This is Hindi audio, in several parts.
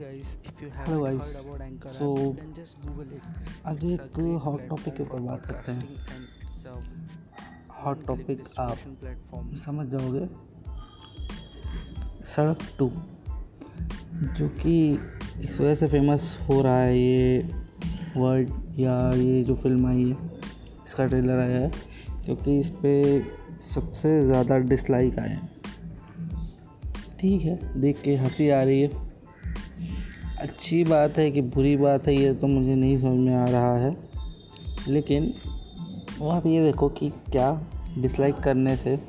हेलो गाइस सो आज एक हॉट टॉपिक के ऊपर बात करते हैं। हॉट टॉपिक आप समझ जाओगे? सड़क टू जो कि इस वजह से फ़ेमस हो रहा है ये वर्ड या ये जो फ़िल्म आई है इसका ट्रेलर आया है क्योंकि इस पर सबसे ज़्यादा डिसलाइक आए हैं। ठीक है देख के हँसी आ रही है। अच्छी बात है कि बुरी बात है, ये तो मुझे नहीं समझ में आ रहा है। लेकिन, आप ये देखो कि क्या डिसलाइक करने से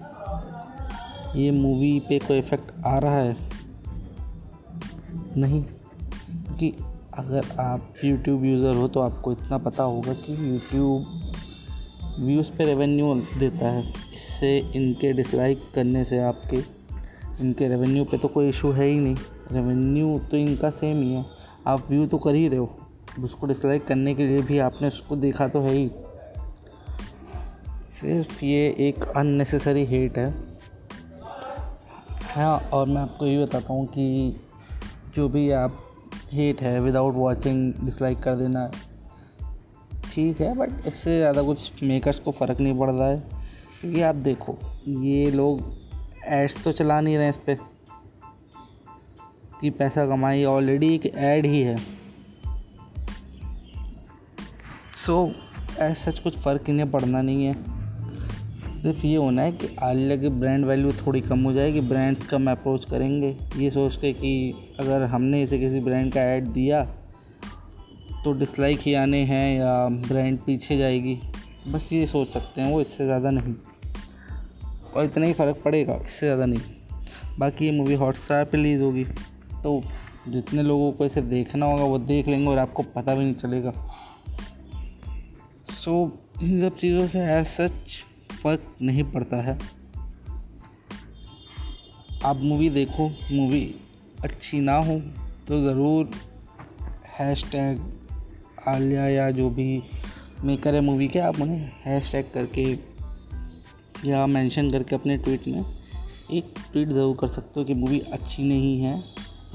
ये मूवी पे कोई इफ़ेक्ट आ रहा है? नहीं, क्योंकि अगर आप यूट्यूब यूज़र हो तो आपको इतना पता होगा कि यूट्यूब व्यूज़ पे रेवेन्यू देता है। इससे इनके डिसलाइक करने से आपके इनके रेवेन्यू पे तो कोई इशू है ही नहीं। रेवेन्यू तो इनका सेम ही है। आप व्यू तो कर ही रहे हो। उसको डिसलाइक करने के लिए भी आपने उसको देखा तो है ही। सिर्फ़ ये एक अननेसेसरी हेट है। हाँ और मैं आपको ये बताता हूँ कि जो भी आप हेट है विदाउट वॉचिंग डिसलाइक कर देना, ठीक है बट इससे ज़्यादा कुछ मेकर्स को फ़र्क नहीं पड़ रहा है। क्योंकि आप देखो, ये लोग एड्स तो चला नहीं रहे इस पर कि पैसा कमाई ऑलरेडी एक ऐड ही है। सो so, ऐसा सच कुछ फ़र्क इन्हें पड़ना नहीं है। सिर्फ़ ये होना है कि आलिया की ब्रांड वैल्यू थोड़ी कम हो जाएगी ब्रांड्स कम अप्रोच करेंगे। ये सोच के कि अगर हमने इसे किसी ब्रांड का ऐड दिया तो डिसलाइक ही आने हैं या ब्रांड पीछे जाएगी। बस ये सोच सकते हैं वो इससे ज़्यादा नहीं। और इतना ही फ़र्क पड़ेगा इससे ज़्यादा नहीं। बाकी ये मूवी हॉटस्टार पे रिलीज़ होगी। तो जितने लोगों को इसे देखना होगा वो देख लेंगे और आपको पता भी नहीं चलेगा। सो so, इन सब चीज़ों से एज सच फ़र्क नहीं पड़ता है। आप मूवी देखो मूवी अच्छी ना हो तो ज़रूर हैश टैग आलिया या जो भी मेकर है मूवी के आप उन्हें हैश टैग करके या मेंशन करके अपने ट्वीट में एक ट्वीट ज़रूर कर सकते हो कि मूवी अच्छी नहीं है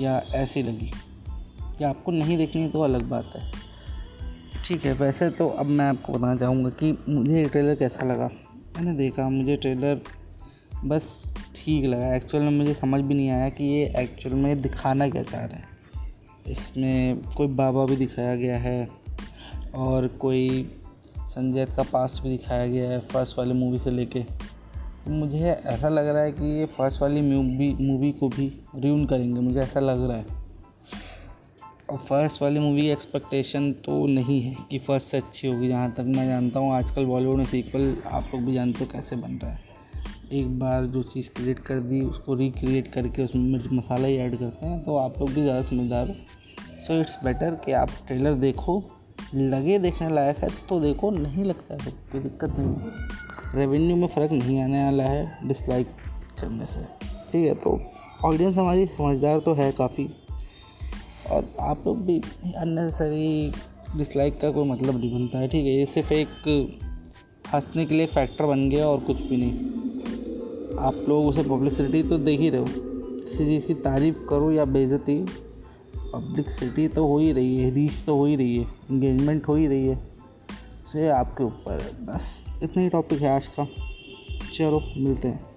या ऐसी लगी। या आपको नहीं देखनी तो अलग बात है। ठीक है, वैसे तो अब मैं आपको बताना चाहूँगा कि मुझे ये ट्रेलर कैसा लगा। मैंने देखा, मुझे ट्रेलर बस ठीक लगा। एक्चुअल में मुझे समझ भी नहीं आया कि ये एक्चुअल में दिखाना क्या चाह रहे हैं। इसमें कोई बाबा भी दिखाया गया है और कोई संजय का पास भी दिखाया गया है फ़र्स्ट वाली मूवी से लेके। तो मुझे ऐसा लग रहा है कि ये फ़र्स्ट वाली मूवी मूवी को भी र्यून करेंगे, मुझे ऐसा लग रहा है। और फ़र्स्ट वाली मूवी एक्सपेक्टेशन तो नहीं है कि फ़र्स्ट से अच्छी होगी, जहाँ तक मैं जानता हूँ, आजकल बॉलीवुड में सीक्वल आप लोग भी जानते हो कैसे बन रहा है। एक बार जो चीज़ क्रिएट कर दी, उसको रिक्रिएट करके उसमें मिर्च मसाला ही ऐड करते हैं तो आप लोग भी ज़्यादा समझदार हो। सो इट्स बेटर कि आप ट्रेलर देखो लगे देखने लायक है तो देखो, नहीं लगता है कोई दिक्कत नहीं रेवेन्यू में फ़र्क नहीं आने वाला है डिसलाइक करने से। ठीक है तो ऑडियंस हमारी समझदार तो है काफ़ी। और आप लोग भी अननेसेसरी डिसलाइक का कोई मतलब नहीं बनता है, ठीक है? ये सिर्फ़ एक हंसने के लिए एक फैक्टर बन गया और कुछ भी नहीं। आप लोग उसे पब्लिसिटी तो देख ही रहे हो। किसी चीज़ की तारीफ़ करो या बेइज्जती पब्लिसिटी तो हो ही रही है रीच तो हो ही रही है इंगेजमेंट हो ही रही है। सो ये आपके ऊपर है, बस इतना ही टॉपिक है आज का। चलो, मिलते हैं।